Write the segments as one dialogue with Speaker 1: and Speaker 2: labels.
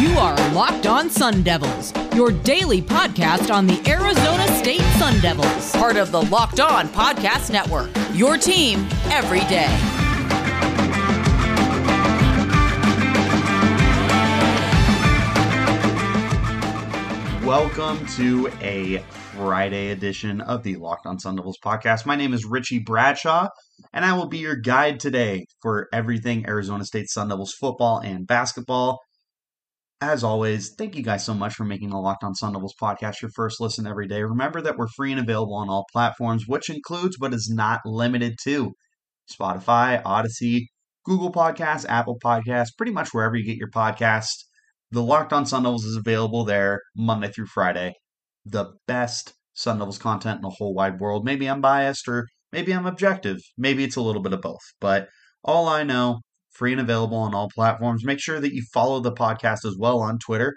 Speaker 1: You are Locked On Sun Devils, your daily podcast on the Arizona State Sun Devils, part of the Locked On Podcast Network. Your team every day.
Speaker 2: Welcome to a Friday edition of the Locked On Sun Devils podcast. My name is Richie Bradshaw, and I will be your guide today for everything Arizona State Sun Devils football and basketball. As always, thank you guys so much for making the Locked On Sun Devils podcast your first listen every day. Remember that we're free and available on all platforms, which includes but is not limited to Spotify, Audacy, Google Podcasts, Apple Podcasts, pretty much wherever you get your podcast. The Locked On Sun Devils is available there Monday through Friday. The best Sun Devils content in the whole wide world. Maybe I'm biased or maybe I'm objective. Maybe it's a little bit of both. But all I know free and available on all platforms. Make sure that you follow the podcast as well on Twitter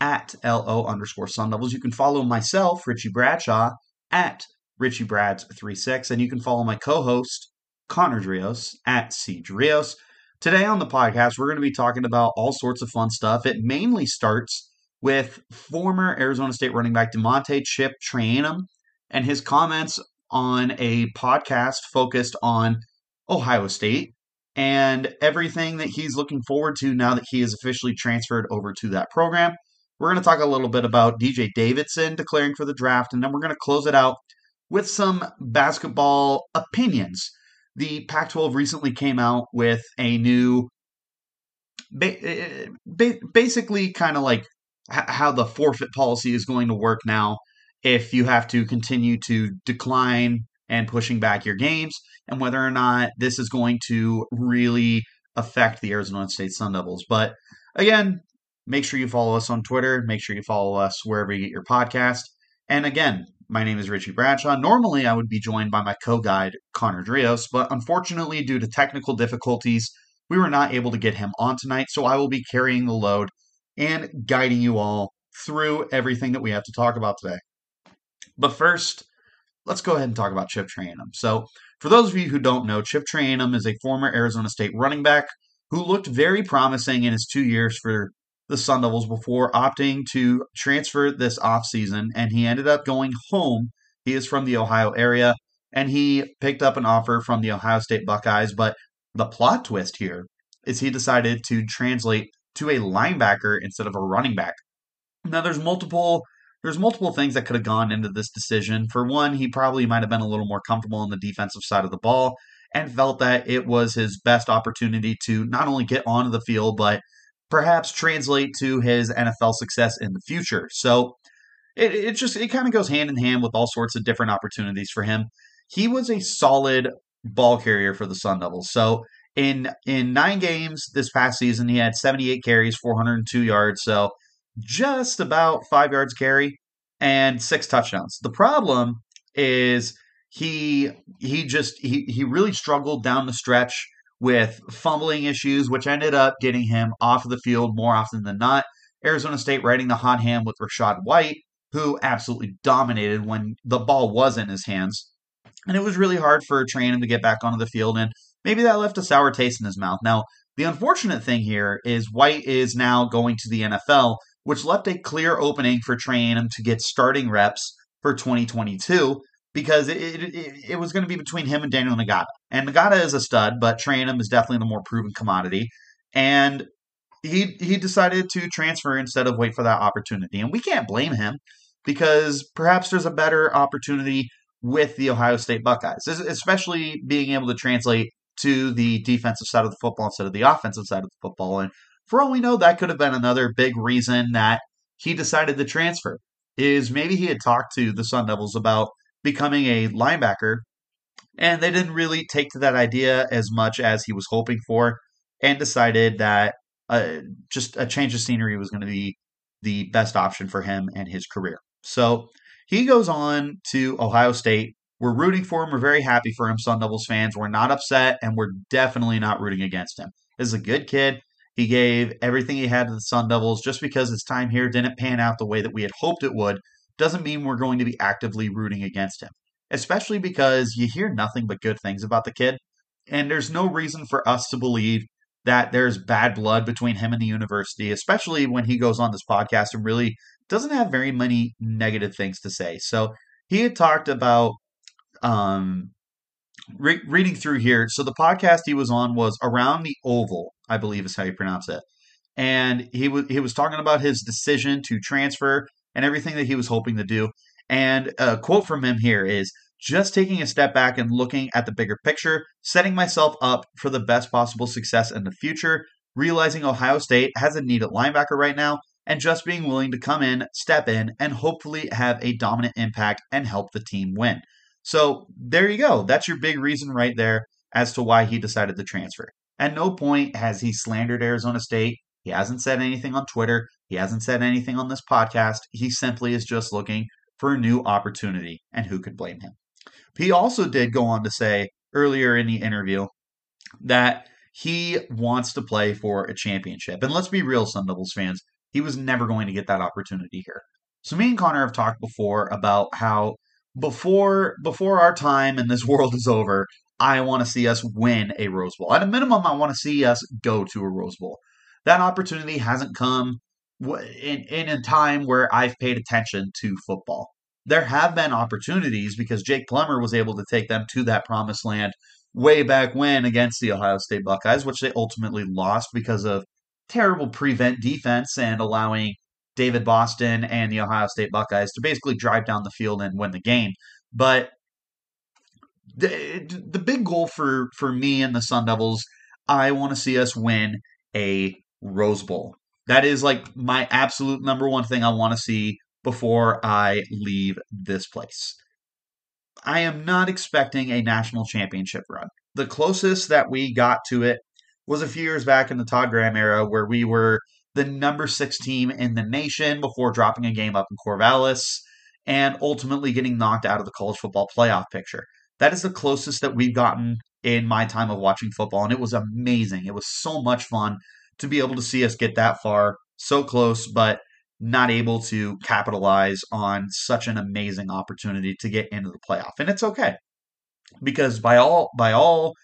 Speaker 2: at LO underscore Sun Devils. You can follow myself, Richie Bradshaw, at Richie Brads36, and you can follow my co host, Connor Drios, at C Drios. Today on the podcast, we're going to be talking about all sorts of fun stuff. It mainly starts with former Arizona State running back DeaMonte Chip Trayanum and his comments on a podcast focused on Ohio State and everything that he's looking forward to now that he is officially transferred over to that program. We're going to talk a little bit about DJ Davidson declaring for the draft, and then we're going to close it out with some basketball opinions. The Pac 12 recently came out with a new, eh, basically, kind of like how the forfeit policy is going to work now if you have to continue to decline and pushing back your games and whether or not this is going to really affect the Arizona State Sun Devils. But again, make sure you follow us on Twitter. Make sure you follow us wherever you get your podcast. And again, my name is Richie Bradshaw. Normally, I would be joined by my co guide, Connor Drios, but unfortunately, due to technical difficulties, we were not able to get him on tonight. So I will be carrying the load and guiding you all through everything that we have to talk about today. But first, let's go ahead and talk about Chip Trayanum. So, for those of you who don't know, Chip Trayanum is a former Arizona State running back who looked very promising in his two years for the Sun Devils before opting to transfer this offseason, and he ended up going home. He is from the Ohio area, and he picked up an offer from the Ohio State Buckeyes. But the plot twist here is he decided to translate to a linebacker instead of a running back. Now, there's multiple there's multiple things that could have gone into this decision. For one, he probably might have been a little more comfortable on the defensive side of the ball and felt that it was his best opportunity to not only get onto the field, but perhaps translate to his NFL success in the future. So it, it just it kind of goes hand in hand with all sorts of different opportunities for him. He was a solid ball carrier for the Sun Devils. So in in nine games this past season, he had 78 carries, 402 yards. So just about five yards carry and six touchdowns. The problem is he he just he he really struggled down the stretch with fumbling issues, which ended up getting him off of the field more often than not. Arizona State riding the hot hand with Rachaad White, who absolutely dominated when the ball was in his hands. And it was really hard for Trayanum to get back onto the field, and maybe that left a sour taste in his mouth. Now, the unfortunate thing here is White is now going to the NFL, which left a clear opening for Trayanum to get starting reps for 2022 because it, it, it was going to be between him and Daniyel Ngata. And Ngata is a stud, but Trayanum is definitely the more proven commodity. And he he decided to transfer instead of wait for that opportunity. And we can't blame him because perhaps there's a better opportunity with the Ohio State Buckeyes, especially being able to translate to the defensive side of the football instead of the offensive side of the football. And for all we know, that could have been another big reason that he decided to transfer. Is maybe he had talked to the Sun Devils about becoming a linebacker, and they didn't really take to that idea as much as he was hoping for, and decided that uh, just a change of scenery was going to be the best option for him and his career. So he goes on to Ohio State. We're rooting for him. We're very happy for him, Sun Devils fans. We're not upset, and we're definitely not rooting against him. This is a good kid. He gave everything he had to the Sun Devils. Just because his time here didn't pan out the way that we had hoped it would, doesn't mean we're going to be actively rooting against him. Especially because you hear nothing but good things about the kid, and there's no reason for us to believe that there's bad blood between him and the university, especially when he goes on this podcast and really doesn't have very many negative things to say. So he had talked about um, re- reading through here. So the podcast he was on was around the Oval, I believe is how you pronounce it, and he was he was talking about his decision to transfer and everything that he was hoping to do. And a quote from him here is just taking a step back and looking at the bigger picture, setting myself up for the best possible success in the future, realizing Ohio State has a need at linebacker right now, and just being willing to come in, step in, and hopefully have a dominant impact and help the team win. So there you go. That's your big reason right there as to why he decided to transfer. At no point has he slandered Arizona State. He hasn't said anything on Twitter. He hasn't said anything on this podcast. He simply is just looking for a new opportunity, and who could blame him? He also did go on to say earlier in the interview that he wants to play for a championship. And let's be real, Sun Devils fans, he was never going to get that opportunity here. So me and Connor have talked before about how before before our time in this world is over, I want to see us win a Rose Bowl. At a minimum, I want to see us go to a Rose Bowl. That opportunity hasn't come in, in a time where I've paid attention to football. There have been opportunities because Jake Plummer was able to take them to that promised land way back when against the Ohio State Buckeyes, which they ultimately lost because of terrible prevent defense and allowing David Boston and the Ohio State Buckeyes to basically drive down the field and win the game. But the, the big goal for, for me and the Sun Devils, I want to see us win a Rose Bowl. That is like my absolute number one thing I want to see before I leave this place. I am not expecting a national championship run. The closest that we got to it was a few years back in the Todd Graham era where we were the number six team in the nation before dropping a game up in Corvallis and ultimately getting knocked out of the college football playoff picture. That is the closest that we've gotten in my time of watching football, and it was amazing. It was so much fun to be able to see us get that far, so close, but not able to capitalize on such an amazing opportunity to get into the playoff. And it's okay. Because by all by all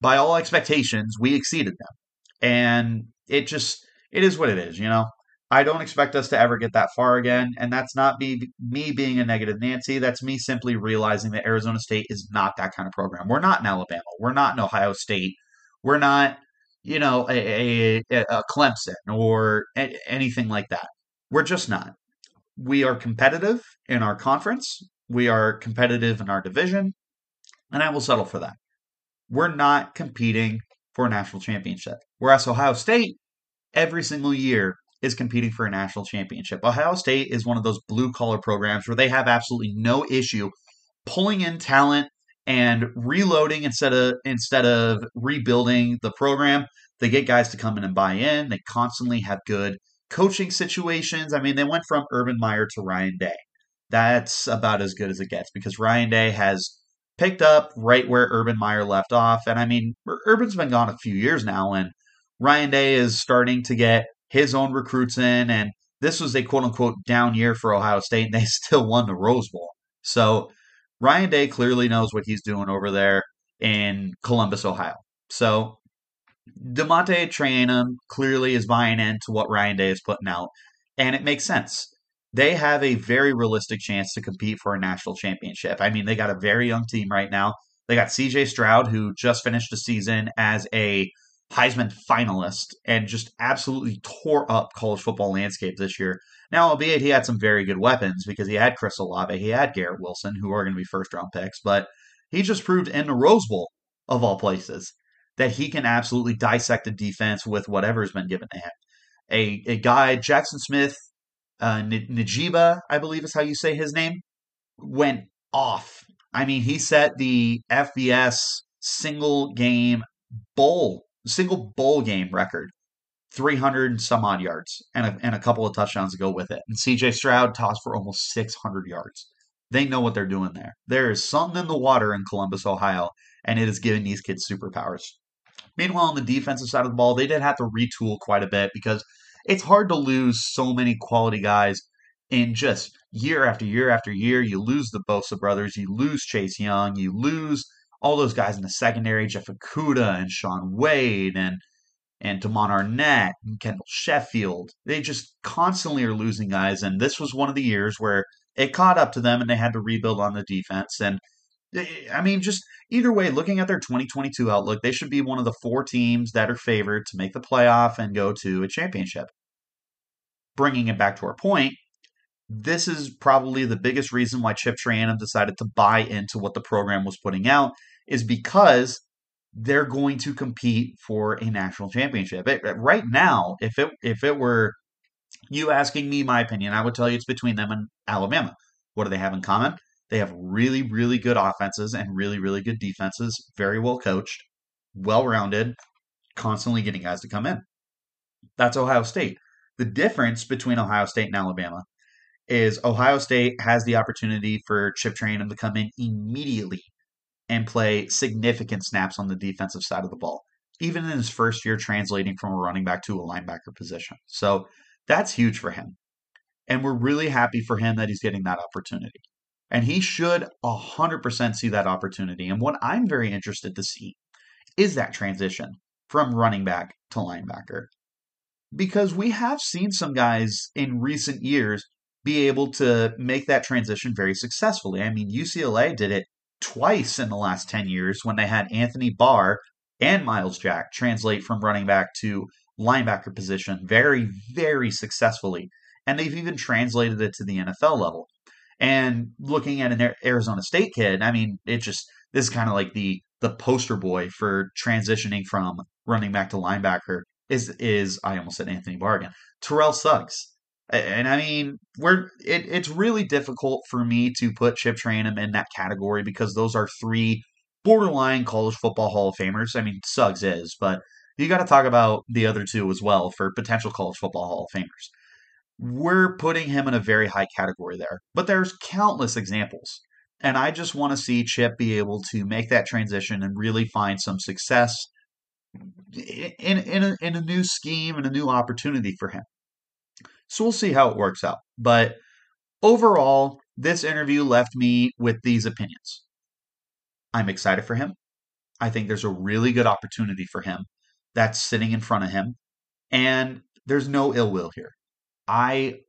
Speaker 2: by all expectations, we exceeded them. And it just it is what it is, you know. I don't expect us to ever get that far again, and that's not me me being a negative Nancy. That's me simply realizing that Arizona State is not that kind of program. We're not in Alabama. We're not in Ohio State. We're not, you know, a, a, a Clemson or a, anything like that. We're just not. We are competitive in our conference. We are competitive in our division, and I will settle for that. We're not competing for a national championship. Whereas Ohio State every single year is competing for a national championship. Ohio State is one of those blue collar programs where they have absolutely no issue pulling in talent and reloading instead of instead of rebuilding the program. They get guys to come in and buy in. They constantly have good coaching situations. I mean, they went from Urban Meyer to Ryan Day. That's about as good as it gets because Ryan Day has picked up right where Urban Meyer left off. And I mean, Urban's been gone a few years now, and Ryan Day is starting to get his own recruits in, and this was a quote unquote down year for Ohio State, and they still won the Rose Bowl. So Ryan Day clearly knows what he's doing over there in Columbus, Ohio. So DeaMonte Trayanum clearly is buying into what Ryan Day is putting out, and it makes sense. They have a very realistic chance to compete for a national championship. I mean, they got a very young team right now. They got CJ Stroud, who just finished the season as a Heisman finalist and just absolutely tore up college football landscape this year. Now, albeit he had some very good weapons because he had Chris Olave, he had Garrett Wilson, who are going to be first round picks, but he just proved in the Rose Bowl, of all places, that he can absolutely dissect a defense with whatever's been given to him. A, a guy, Jaxon Smith, uh, Njigba, I believe is how you say his name, went off. I mean, he set the FBS single game bowl single bowl game record, 300 some odd yards and a, and a couple of touchdowns to go with it. And CJ Stroud tossed for almost 600 yards. They know what they're doing there. There is something in the water in Columbus, Ohio, and it is giving these kids superpowers. Meanwhile, on the defensive side of the ball, they did have to retool quite a bit because it's hard to lose so many quality guys in just year after year after year. You lose the Bosa brothers, you lose Chase Young, you lose all those guys in the secondary, Jeff Okudah and Shaun Wade and and Damon Arnette and Kendall Sheffield. They just constantly are losing guys, and this was one of the years where it caught up to them and they had to rebuild on the defense. And eh, I mean, just either way, looking at their 2022 outlook, they should be one of the four teams that are favored to make the playoff and go to a championship. Bringing it back to our point, this is probably the biggest reason why Chip Trayanum decided to buy into what the program was putting out is because they're going to compete for a national championship. It, uh, right now, if it if it were you asking me my opinion, I would tell you it's between them and Alabama. What do they have in common? They have really, really good offenses and really, really good defenses, very well coached, well rounded, constantly getting guys to come in. That's Ohio State. The difference between Ohio State and Alabama is Ohio State has the opportunity for Chip Trayanum to come in immediately and play significant snaps on the defensive side of the ball, even in his first year translating from a running back to a linebacker position. So that's huge for him. And we're really happy for him that he's getting that opportunity. And he should 100% see that opportunity. And what I'm very interested to see is that transition from running back to linebacker. Because we have seen some guys in recent years be able to make that transition very successfully. I mean, UCLA did it twice in the last 10 years when they had Anthony Barr and Myles Jack translate from running back to linebacker position very, very successfully. And they've even translated it to the NFL level. And looking at an Arizona State kid, I mean, it just this is kind of like the the poster boy for transitioning from running back to linebacker is is I almost said Anthony Barr again. Terrell Suggs. And I mean, we're it, it's really difficult for me to put Chip Trayanum in that category because those are three borderline college football Hall of Famers. I mean, Suggs is, but you got to talk about the other two as well for potential college football Hall of Famers. We're putting him in a very high category there, but there's countless examples. And I just want to see Chip be able to make that transition and really find some success in, in, a, in a new scheme and a new opportunity for him. So we'll see how it works out. But overall, this interview left me with these opinions. I'm excited for him. I think there's a really good opportunity for him that's sitting in front of him. And there's no ill will here. I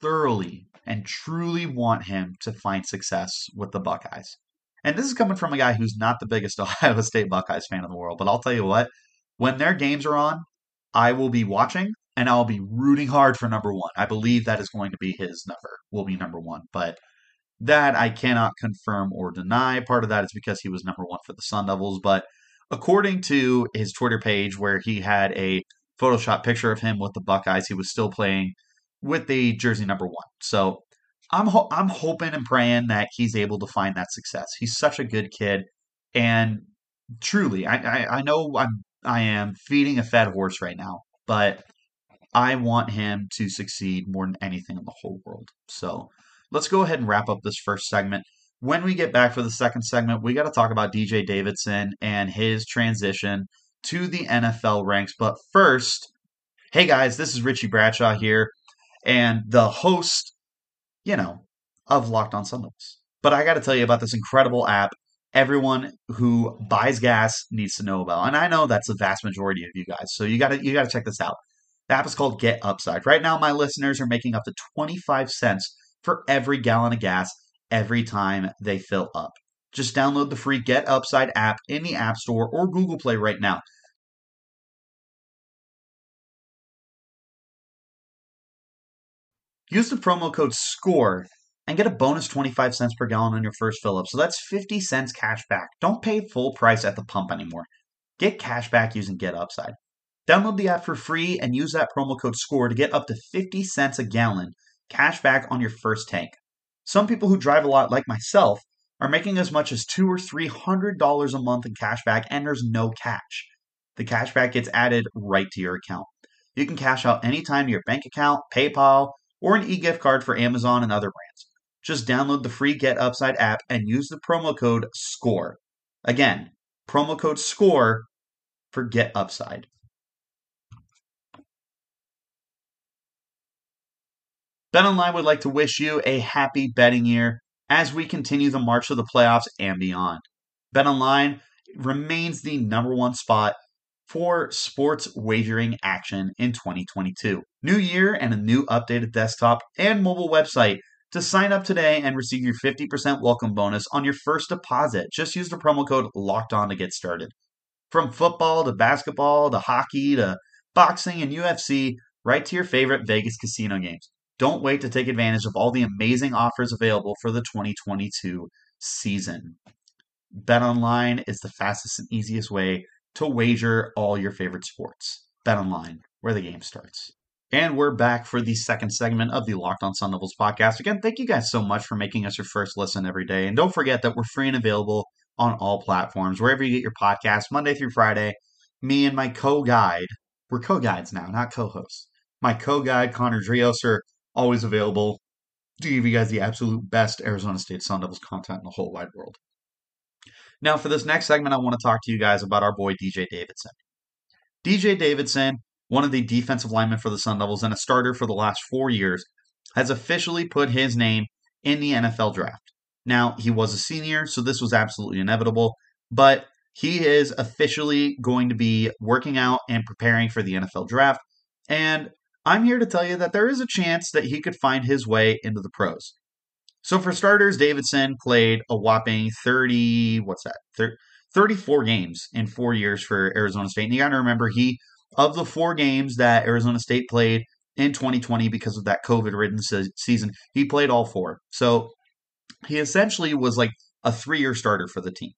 Speaker 2: thoroughly and truly want him to find success with the Buckeyes. And this is coming from a guy who's not the biggest Ohio State Buckeyes fan in the world. But I'll tell you what, when their games are on, I will be watching and I'll be rooting hard for number one. I believe that is going to be his number, will be number one. But that I cannot confirm or deny. Part of that is because he was number one for the Sun Devils. But according to his Twitter page, where he had a Photoshop picture of him with the Buckeyes, he was still playing with the jersey number one. So I'm ho- I'm hoping and praying that he's able to find that success. He's such a good kid, and truly, I I, I know I'm I am feeding a fed horse right now, but I want him to succeed more than anything in the whole world. So let's go ahead and wrap up this first segment. When we get back for the second segment, we got to talk about DJ Davidson and his transition to the NFL ranks. But first, hey guys, this is Richie Bradshaw here, and the host, you know, of Locked On Sundays. But I got to tell you about this incredible app everyone who buys gas needs to know about. And I know that's the vast majority of you guys. So you got to you got to check this out. The app is called Get Upside. Right now my listeners are making up to 25 cents for every gallon of gas every time they fill up. Just download the free Get Upside app in the App Store or Google Play right now. Use the promo code SCORE and get a bonus 25 cents per gallon on your first fill up. So that's 50 cents cash back. Don't pay full price at the pump anymore. Get cash back using Get Upside. Download the app for free and use that promo code SCORE to get up to 50 cents a gallon cash back on your first tank. Some people who drive a lot, like myself, are making as much as two or three hundred dollars a month in cash back, and there's no catch. The cash back gets added right to your account. You can cash out anytime to your bank account, PayPal, or an e-gift card for Amazon and other brands. Just download the free Get Upside app and use the promo code SCORE. Again, promo code SCORE for Get Upside. BetOnline would like to wish you a happy betting year as we continue the march to the playoffs and beyond. BetOnline remains the number one spot for sports wagering action in 2022. New year and a new updated desktop and mobile website. To sign up today and receive your 50% welcome bonus on your first deposit, just use the promo code LOCKED ON to get started. From football to basketball to hockey to boxing and UFC, right to your favorite Vegas casino games. Don't wait to take advantage of all the amazing offers available for the 2022 season. BetOnline is the fastest and easiest way to wager all your favorite sports. BetOnline, where the game starts. And we're back for the second segment of the Locked On Sun Devils podcast. Again, thank you guys so much for making us your first listen every day. And don't forget that we're free and available on all platforms, wherever you get your podcast, Monday through Friday. Me and my co guide, we're co guides now, not co hosts. My co guide, Connor Drios, are always available to give you guys the absolute best Arizona State Sun Devils content in the whole wide world. Now, for this next segment, I want to talk to you guys about our boy DJ Davidson. DJ Davidson, one of the defensive linemen for the Sun Devils and a starter for the last four years, has officially put his name in the NFL draft. Now, he was a senior, so this was absolutely inevitable, but he is officially going to be working out and preparing for the NFL draft. And I'm here to tell you that there is a chance that he could find his way into the pros. So for starters, Davidson played a whopping 30, what's that? 34 games in four years for Arizona State. And you got to remember, he, of the four games that Arizona State played in 2020 because of that COVID ridden se- season, he played all four. So he essentially was like a three year starter for the team.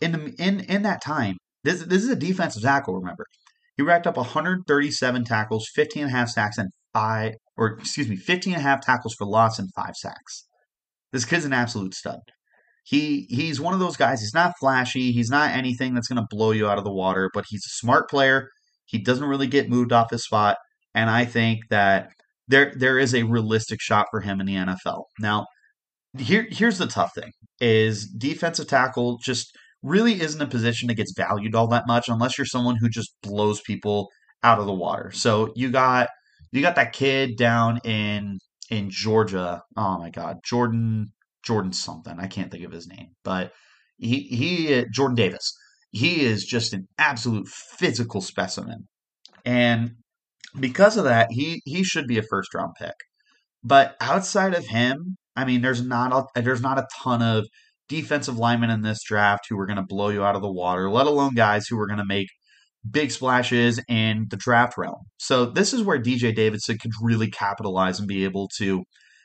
Speaker 2: In, the, in, in that time, this, this is a defensive tackle, remember. He racked up 137 tackles, 15 and a half sacks, and five, or excuse me, 15 and a half tackles for loss and five sacks. This kid's an absolute stud. He he's one of those guys. He's not flashy. He's not anything that's going to blow you out of the water, but he's a smart player. He doesn't really get moved off his spot, and I think that there there is a realistic shot for him in the NFL. Now, here here's the tough thing: is defensive tackle just really isn't a position that gets valued all that much unless you're someone who just blows people out of the water. So you got you got that kid down in in Georgia. Oh my God, Jordan Jordan something. I can't think of his name, but he he Jordan Davis. He is just an absolute physical specimen, and because of that, he he should be a first round pick. But outside of him, I mean, there's not a, there's not a ton of defensive linemen in this draft who are going to blow you out of the water, let alone guys who are going to make big splashes in the draft realm. So this is where DJ Davidson could really capitalize and be able to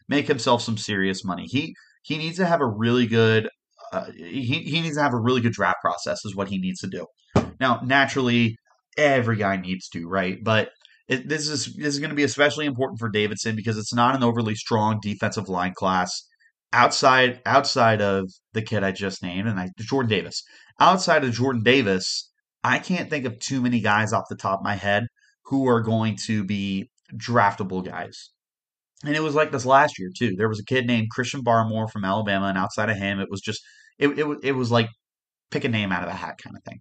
Speaker 2: make himself some serious money. He he needs to have a really good uh, he, he needs to have a really good draft process is what he needs to do. Now, naturally, every guy needs to, right? But it, this is this is going to be especially important for Davidson because it's not an overly strong defensive line class outside outside of the kid I just named and I Jordan Davis. Outside of Jordan Davis, I can't think of too many guys off the top of my head who are going to be draftable guys. And it was like this last year too. There was a kid named Christian Barmore from Alabama, and outside of him, it was just it it, it was like pick a name out of a hat kind of thing.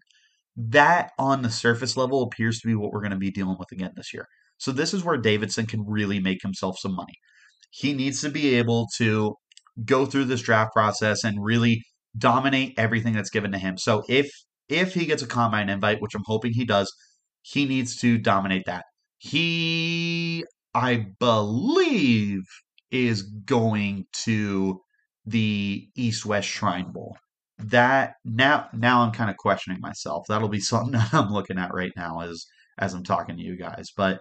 Speaker 2: That on the surface level appears to be what we're going to be dealing with again this year. So this is where Davidson can really make himself some money. He needs to be able to go through this draft process and really dominate everything that's given to him. So if if he gets a combine invite, which I'm hoping he does, he needs to dominate that. He, I believe, is going to the East West Shrine Bowl. That now, now I'm kind of questioning myself. That'll be something that I'm looking at right now as as I'm talking to you guys. But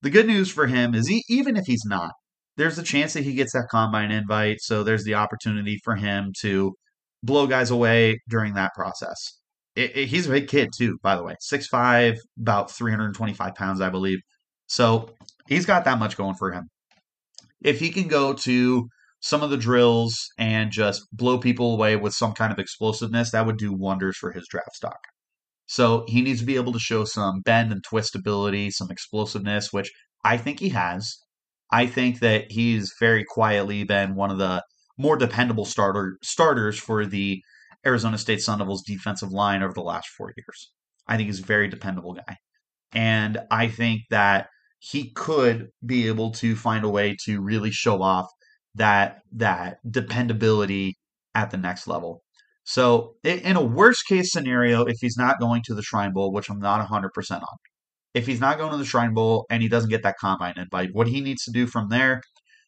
Speaker 2: the good news for him is, he, even if he's not, there's a chance that he gets that combine invite. So there's the opportunity for him to blow guys away during that process it, it, he's a big kid too, by the way. 6'5", about 325 pounds, I believe. So he's got that much going for him. If he can go to some of the drills and just blow people away with some kind of explosiveness, that would do wonders for his draft stock. So he needs to be able to show some bend and twist ability, some explosiveness, which I think he has. I think that he's very quietly been one of the more dependable starter starters for the Arizona State Sun Devils defensive line over the last four years. I think he's a very dependable guy. And I think that he could be able to find a way to really show off that that dependability at the next level. So, in a worst case scenario, if he's not going to the Shrine Bowl, which I'm not 100% on, if he's not going to the Shrine Bowl and he doesn't get that combine invite, what he needs to do from there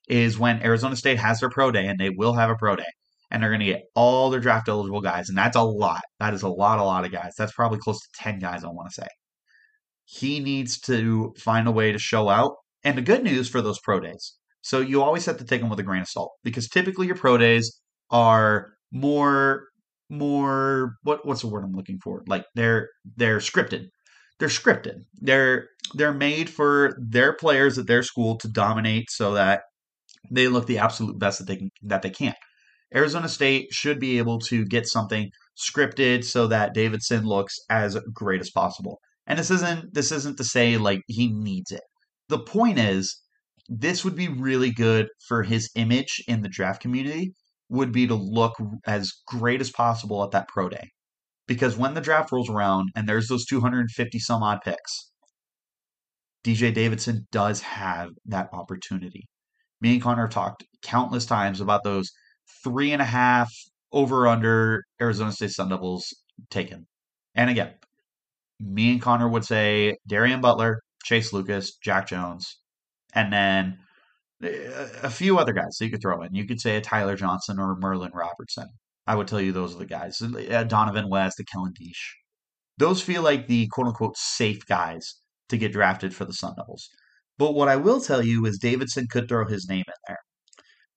Speaker 2: is when Arizona State has their pro day, and they will have a pro day, and they're going to get all their draft eligible guys, and that's a lot. That is a lot, a lot of guys. That's probably close to 10 guys, I want to say. He needs to find a way to show out. And the good news for those pro days. So you always have to take them with a grain of salt because typically your pro days are more more what what's the word I'm looking for? Like they're they're scripted. They're scripted. They're they're made for their players at their school to dominate so that they look the absolute best that they can that they can. Arizona State should be able to get something scripted so that Davidson looks as great as possible. And this isn't this isn't to say like he needs it. The point is this would be really good for his image in the draft community would be to look as great as possible at that pro day. Because when the draft rolls around and there's those 250 some odd picks, DJ Davidson does have that opportunity. Me and Connor have talked countless times about those three and a half over under Arizona State Sun Devils taken. And again, me and Connor would say Darien Butler, Chase Lucas, Jack Jones, and then eh, a few other guys that you could throw in. You could say a Tyler Johnson or Merlin Robertson. I would tell you those are the guys. Uh, Dohnovan West, the Kellen Diesch. Those feel like the quote unquote safe guys to get drafted for the Sun Devils. But what I will tell you is Davidson could throw his name in there.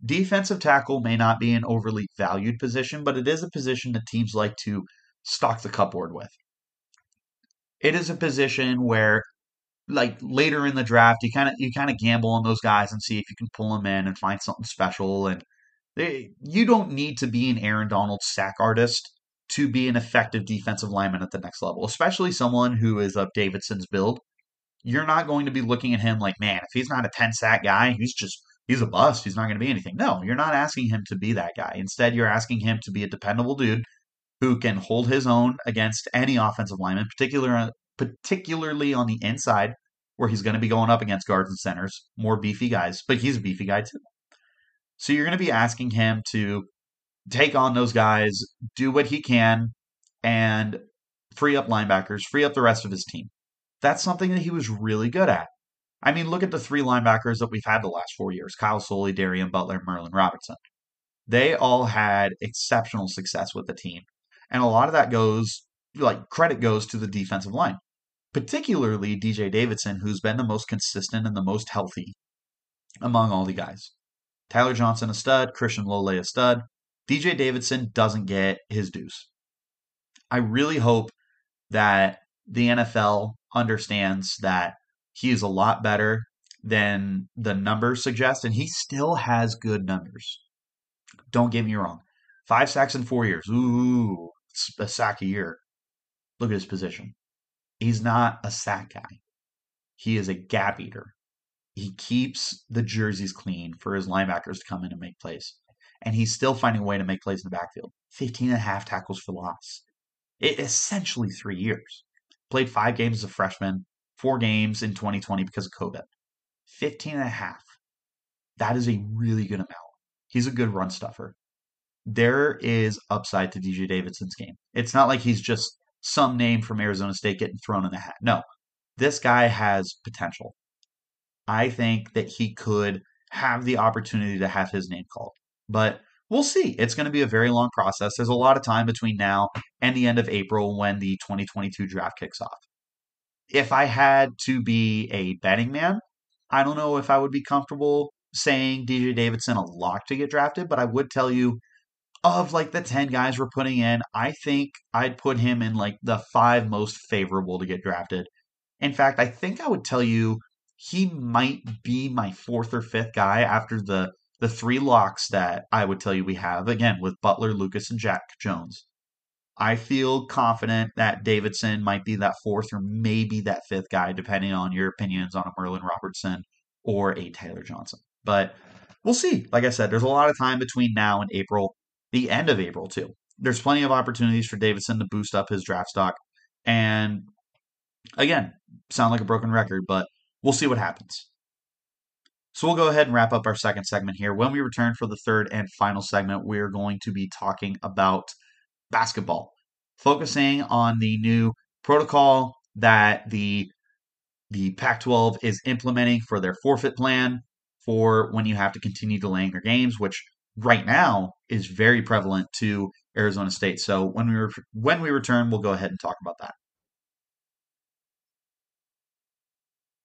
Speaker 2: Defensive tackle may not be an overly valued position, but it is a position that teams like to stock the cupboard with. It is a position where, like later in the draft, you kind of you kind of gamble on those guys and see if you can pull them in and find something special. And you don't need to be an Aaron Donald sack artist to be an effective defensive lineman at the next level, especially someone who is of Davidson's build. You're not going to be looking at him like, man, if he's not a 10 sack guy, he's just he's a bust. He's not going to be anything. No, you're not asking him to be that guy. Instead, you're asking him to be a dependable dude who can hold his own against any offensive lineman, particular, particularly on the inside where he's going to be going up against guards and centers, more beefy guys, but he's a beefy guy too. So you're going to be asking him to take on those guys, do what he can, and free up linebackers, free up the rest of his team. That's something that he was really good at. I mean, look at the three linebackers that we've had the last four years Kyle Soelle, Darien Butler, Merlin Robertson. They all had exceptional success with the team. And a lot of that goes, like, credit goes to the defensive line, particularly DJ Davidson, who's been the most consistent and the most healthy among all the guys. Tyler Johnson, a stud. Christian Lole, a stud. DJ Davidson doesn't get his dues. I really hope that the NFL understands that he is a lot better than the numbers suggest, and he still has good numbers. Don't get me wrong. Five sacks in four years. Ooh, a sack a year. Look at his position. He's not a sack guy. He is a gap eater. He keeps the jerseys clean for his linebackers to come in and make plays. And he's still finding a way to make plays in the backfield. 15 and a half tackles for loss. It essentially three years. Played five games as a freshman, four games in 2020 because of COVID. 15 and a half. That is a really good amount. He's a good run stuffer. There is upside to DJ Davidson's game. It's not like he's just some name from Arizona State getting thrown in the hat. No, this guy has potential. I think that he could have the opportunity to have his name called. But we'll see. It's going to be a very long process. There's a lot of time between now and the end of April when the 2022 draft kicks off if I had to be a betting man, I don't know if I would be comfortable saying DJ Davidson a lock to get drafted, but I would tell you of like the 10 guys we're putting in, I think I'd put him in like the five most favorable to get drafted. In fact, I think I would tell you he might be my fourth or fifth guy after the the three locks that I would tell you we have again with Butler, Lucas, and Jack Jones. I feel confident that Davidson might be that fourth or maybe that fifth guy, depending on your opinions on a Merlin Robertson or a Taylor Johnson. But we'll see. Like I said, there's a lot of time between now and April, the end of April, too. There's plenty of opportunities for Davidson to boost up his draft stock. And again, sound like a broken record, but we'll see what happens. So we'll go ahead and wrap up our second segment here. When we return for the third and final segment, we're going to be talking about basketball, focusing on the new protocol that the the Pac-12 is implementing for their forfeit plan for when you have to continue delaying your games, which right now is very prevalent to Arizona State. So when we re- when we return, we'll go ahead and talk about that.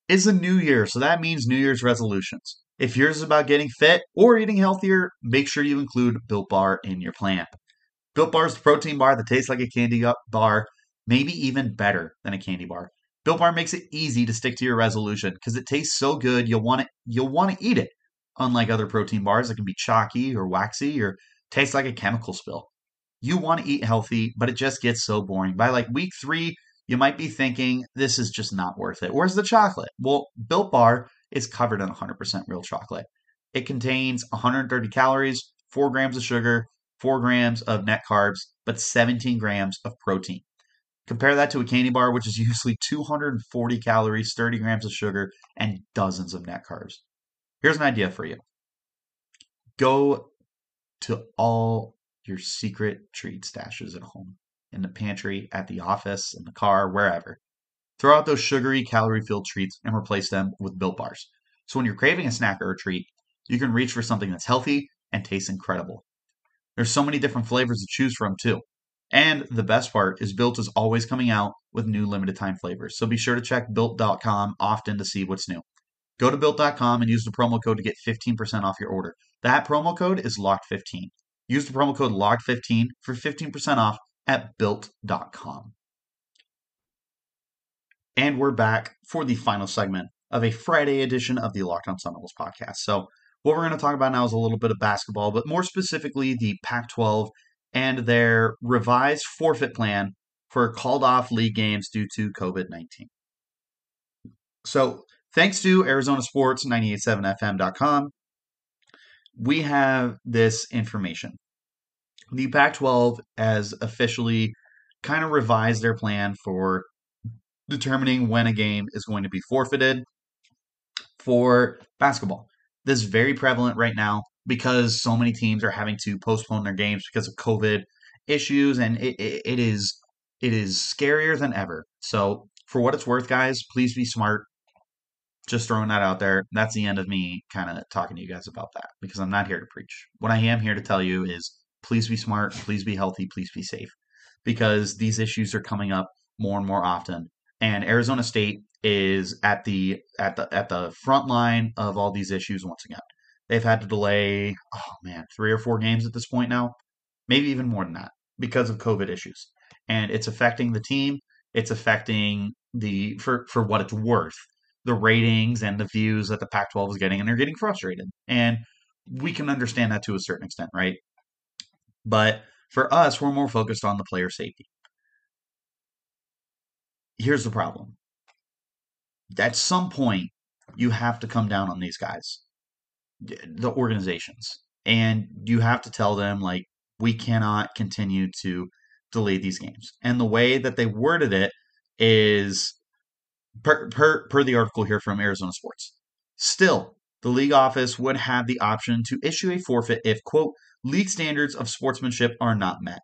Speaker 2: It's a new year, so that means New Year's resolutions. If yours is about getting fit or eating healthier, make sure you include Built Bar in your plan. Built Bar is the protein bar that tastes like a candy bar, maybe even better than a candy bar. Built Bar makes it easy to stick to your resolution because it tastes so good you'll want it you'll want to eat it. Unlike other protein bars that can be chalky or waxy or taste like a chemical spill. You want to eat healthy, but it just gets so boring. By like week 3, you might be thinking this is just not worth it. Where's the chocolate? Well, Built Bar is covered in 100% real chocolate. It contains 130 calories, 4 grams of sugar, 4 grams of net carbs, but 17 grams of protein. Compare that to a candy bar, which is usually 240 calories, 30 grams of sugar, and dozens of net carbs. Here's an idea for you go to all your secret treat stashes at home, in the pantry, at the office, in the car, wherever. Throw out those sugary, calorie filled treats and replace them with built bars. So when you're craving a snack or a treat, you can reach for something that's healthy and tastes incredible. There's so many different flavors to choose from, too. And the best part is Built is always coming out with new limited time flavors. So be sure to check built.com often to see what's new. Go to built.com and use the promo code to get 15% off your order. That promo code is locked15. Use the promo code locked15 for 15% off at built.com. And we're back for the final segment of a Friday edition of the Locked On Sun Devils podcast. So, what we're going to talk about now is a little bit of basketball, but more specifically the Pac 12 and their revised forfeit plan for called off league games due to COVID 19. So, thanks to Arizona Sports 987fm.com, we have this information. The Pac 12 has officially kind of revised their plan for determining when a game is going to be forfeited for basketball. This is very prevalent right now because so many teams are having to postpone their games because of COVID issues, and it, it, it is it is scarier than ever. So, for what it's worth, guys, please be smart. Just throwing that out there. That's the end of me kind of talking to you guys about that because I'm not here to preach. What I am here to tell you is please be smart, please be healthy, please be safe because these issues are coming up more and more often. And Arizona State is at the at the at the front line of all these issues once again. They've had to delay, oh man, three or four games at this point now, maybe even more than that because of COVID issues. And it's affecting the team. It's affecting the, for, for what it's worth, the ratings and the views that the Pac 12 is getting, and they're getting frustrated. And we can understand that to a certain extent, right? But for us, we're more focused on the player safety. Here's the problem. At some point, you have to come down on these guys the organizations and you have to tell them like we cannot continue to delay these games. And the way that they worded it is per, per, per the article here from arizona sports. Still the league office would have the option to issue a forfeit if quote league standards of sportsmanship are not met.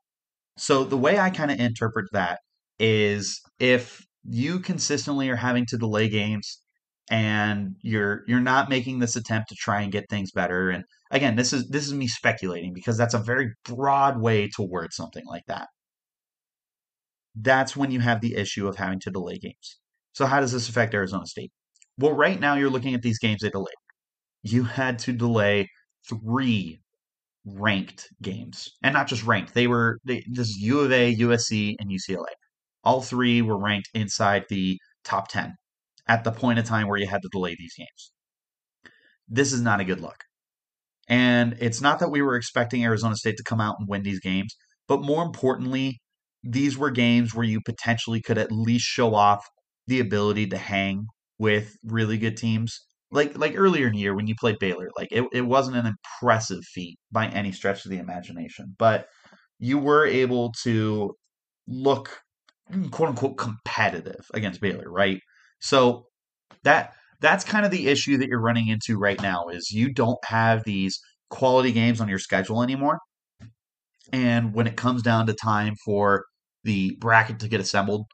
Speaker 2: So the way i kind of interpret that is if you consistently are having to delay games and you're you're not making this attempt to try and get things better and again this is this is me speculating because that's a very broad way to word something like that. That's when you have the issue of having to delay games. So how does this affect arizona state? Well right now you're looking at these games they delayed. You had to delay three ranked games and not just ranked they were they, this is u of a usc and ucla all three were ranked inside the top 10 at the point of time where you had to delay these games. This is not a good look. And it's not that we were expecting Arizona State to come out and win these games, but more importantly, these were games where you potentially could at least show off the ability to hang with really good teams. Like like earlier in the year when you played Baylor, like it, it wasn't an impressive feat by any stretch of the imagination, but you were able to look mm, quote unquote competitive against Baylor, right? So that that's kind of the issue that you're running into right now is you don't have these quality games on your schedule anymore. And when it comes down to time for the bracket to get assembled,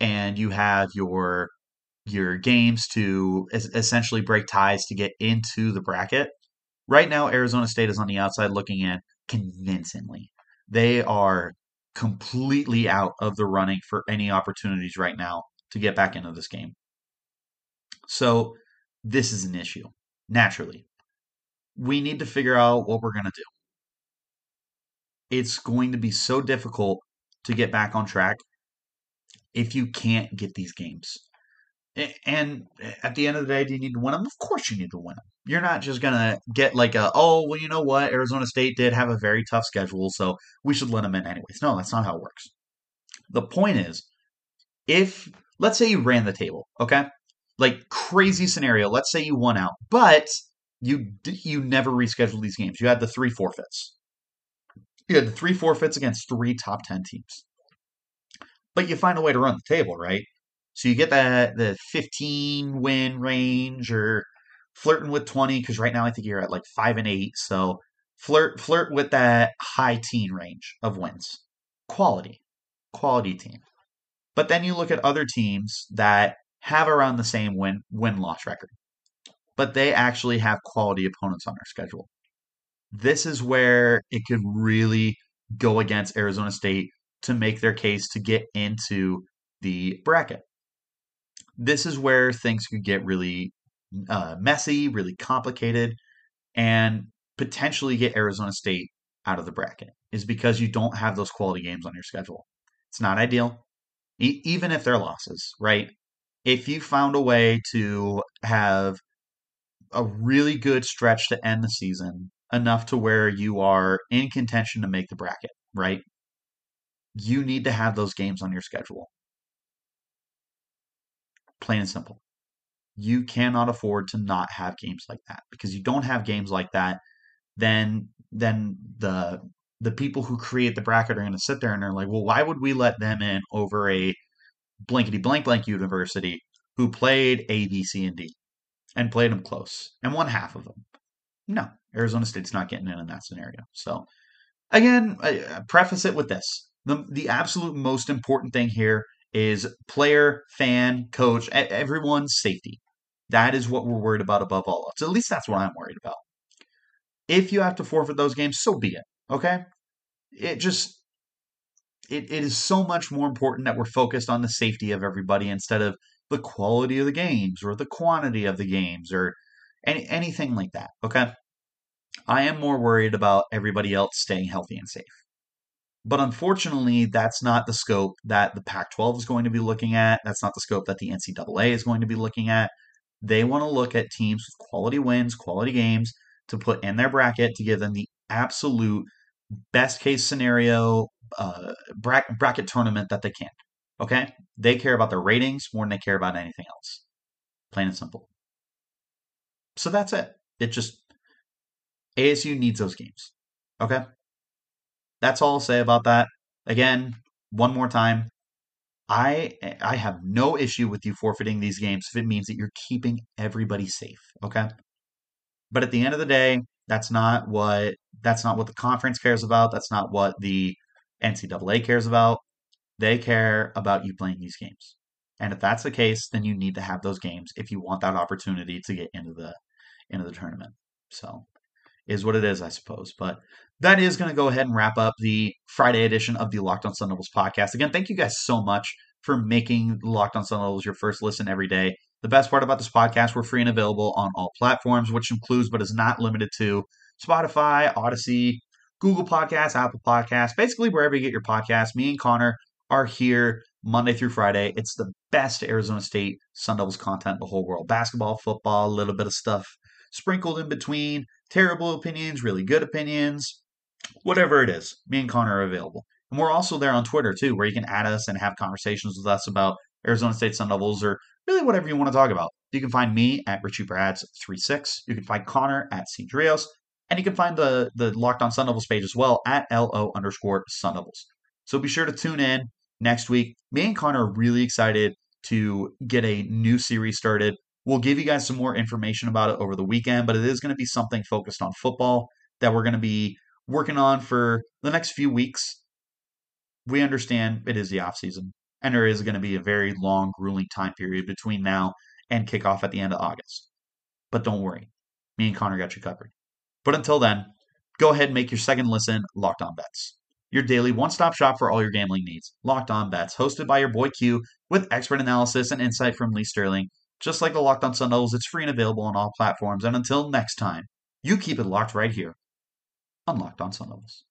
Speaker 2: and you have your your games to essentially break ties to get into the bracket. Right now, Arizona State is on the outside looking in convincingly. They are completely out of the running for any opportunities right now to get back into this game. So, this is an issue, naturally. We need to figure out what we're going to do. It's going to be so difficult to get back on track if you can't get these games. And eh, at the end of the day, do you need to win them? Of course, you need to win them. You're not just going to get like a, oh, well, you know what? Arizona State did have a very tough schedule, so we should let them in anyways. No, that's not how it works. The point is, if, let's say you ran the table, okay? Like crazy scenario. Let's say you won out, but you you never rescheduled these games. You had the three forfeits. You had the three forfeits against three top 10 teams. But you find a way to run the table, right? So you get that the 15 win range or flirting with 20 because right now I think you're at like 5 and 8. So flirt flirt with that high teen range of wins. Quality. Quality team. But then you look at other teams that have around the same win win loss record. But they actually have quality opponents on their schedule. This is where it could really go against Arizona State to make their case to get into the bracket this is where things could get really uh, messy, really complicated, and potentially get Arizona State out of the bracket is because you don't have those quality games on your schedule. It's not ideal, e- even if they're losses, right? If you found a way to have a really good stretch to end the season, enough to where you are in contention to make the bracket, right? You need to have those games on your schedule. Plain and simple. You cannot afford to not have games like that because you don't have games like that, then then the the people who create the bracket are going to sit there and they're like, well, why would we let them in over a blankety blank blank university who played A, B, C, and D and played them close and won half of them? No, Arizona State's not getting in in that scenario. So, again, I preface it with this: the the absolute most important thing here is player, fan, coach, everyone's safety. That is what we're worried about above all else. At least that's what I'm worried about. If you have to forfeit those games, so be it. Okay? It just it, it is so much more important that we're focused on the safety of everybody instead of the quality of the games or the quantity of the games or any, anything like that. Okay? I am more worried about everybody else staying healthy and safe. But unfortunately, that's not the scope that the Pac 12 is going to be looking at. That's not the scope that the NCAA is going to be looking at. They want to look at teams with quality wins, quality games to put in their bracket to give them the absolute best case scenario uh, bracket tournament that they can. Okay? They care about their ratings more than they care about anything else. Plain and simple. So that's it. It just, ASU needs those games. Okay? That's all I'll say about that. Again, one more time, I I have no issue with you forfeiting these games if it means that you're keeping everybody safe. Okay. But at the end of the day, that's not what that's not what the conference cares about. That's not what the NCAA cares about. They care about you playing these games. And if that's the case, then you need to have those games if you want that opportunity to get into the into the tournament. So is what it is, I suppose. But that is going to go ahead and wrap up the Friday edition of the Locked On Sun Devils podcast. Again, thank you guys so much for making Locked On Sun Devils your first listen every day. The best part about this podcast, we're free and available on all platforms, which includes but is not limited to Spotify, Audacy, Google Podcasts, Apple Podcasts, basically wherever you get your podcasts. Me and Connor are here Monday through Friday. It's the best Arizona State Sun Devils content in the whole world. Basketball, football, a little bit of stuff sprinkled in between. Terrible opinions, really good opinions, whatever it is, me and Connor are available. And we're also there on Twitter too, where you can add us and have conversations with us about Arizona State Sun Devils or really whatever you want to talk about. You can find me at Richie Brads36. You can find Connor at Cedrios. And you can find the, the Locked On Sun Devils page as well at LO underscore Sun Devils. So be sure to tune in next week. Me and Connor are really excited to get a new series started. We'll give you guys some more information about it over the weekend, but it is going to be something focused on football that we're going to be working on for the next few weeks. We understand it is the off season, and there is going to be a very long, grueling time period between now and kickoff at the end of August. But don't worry, me and Connor got you covered. But until then, go ahead and make your second listen Locked On Bets. Your daily one stop shop for all your gambling needs. Locked On Bets, hosted by your boy Q, with expert analysis and insight from Lee Sterling. Just like the Locked On Sun Devils, it's free and available on all platforms. And until next time, you keep it locked right here on Locked On Sun Devils.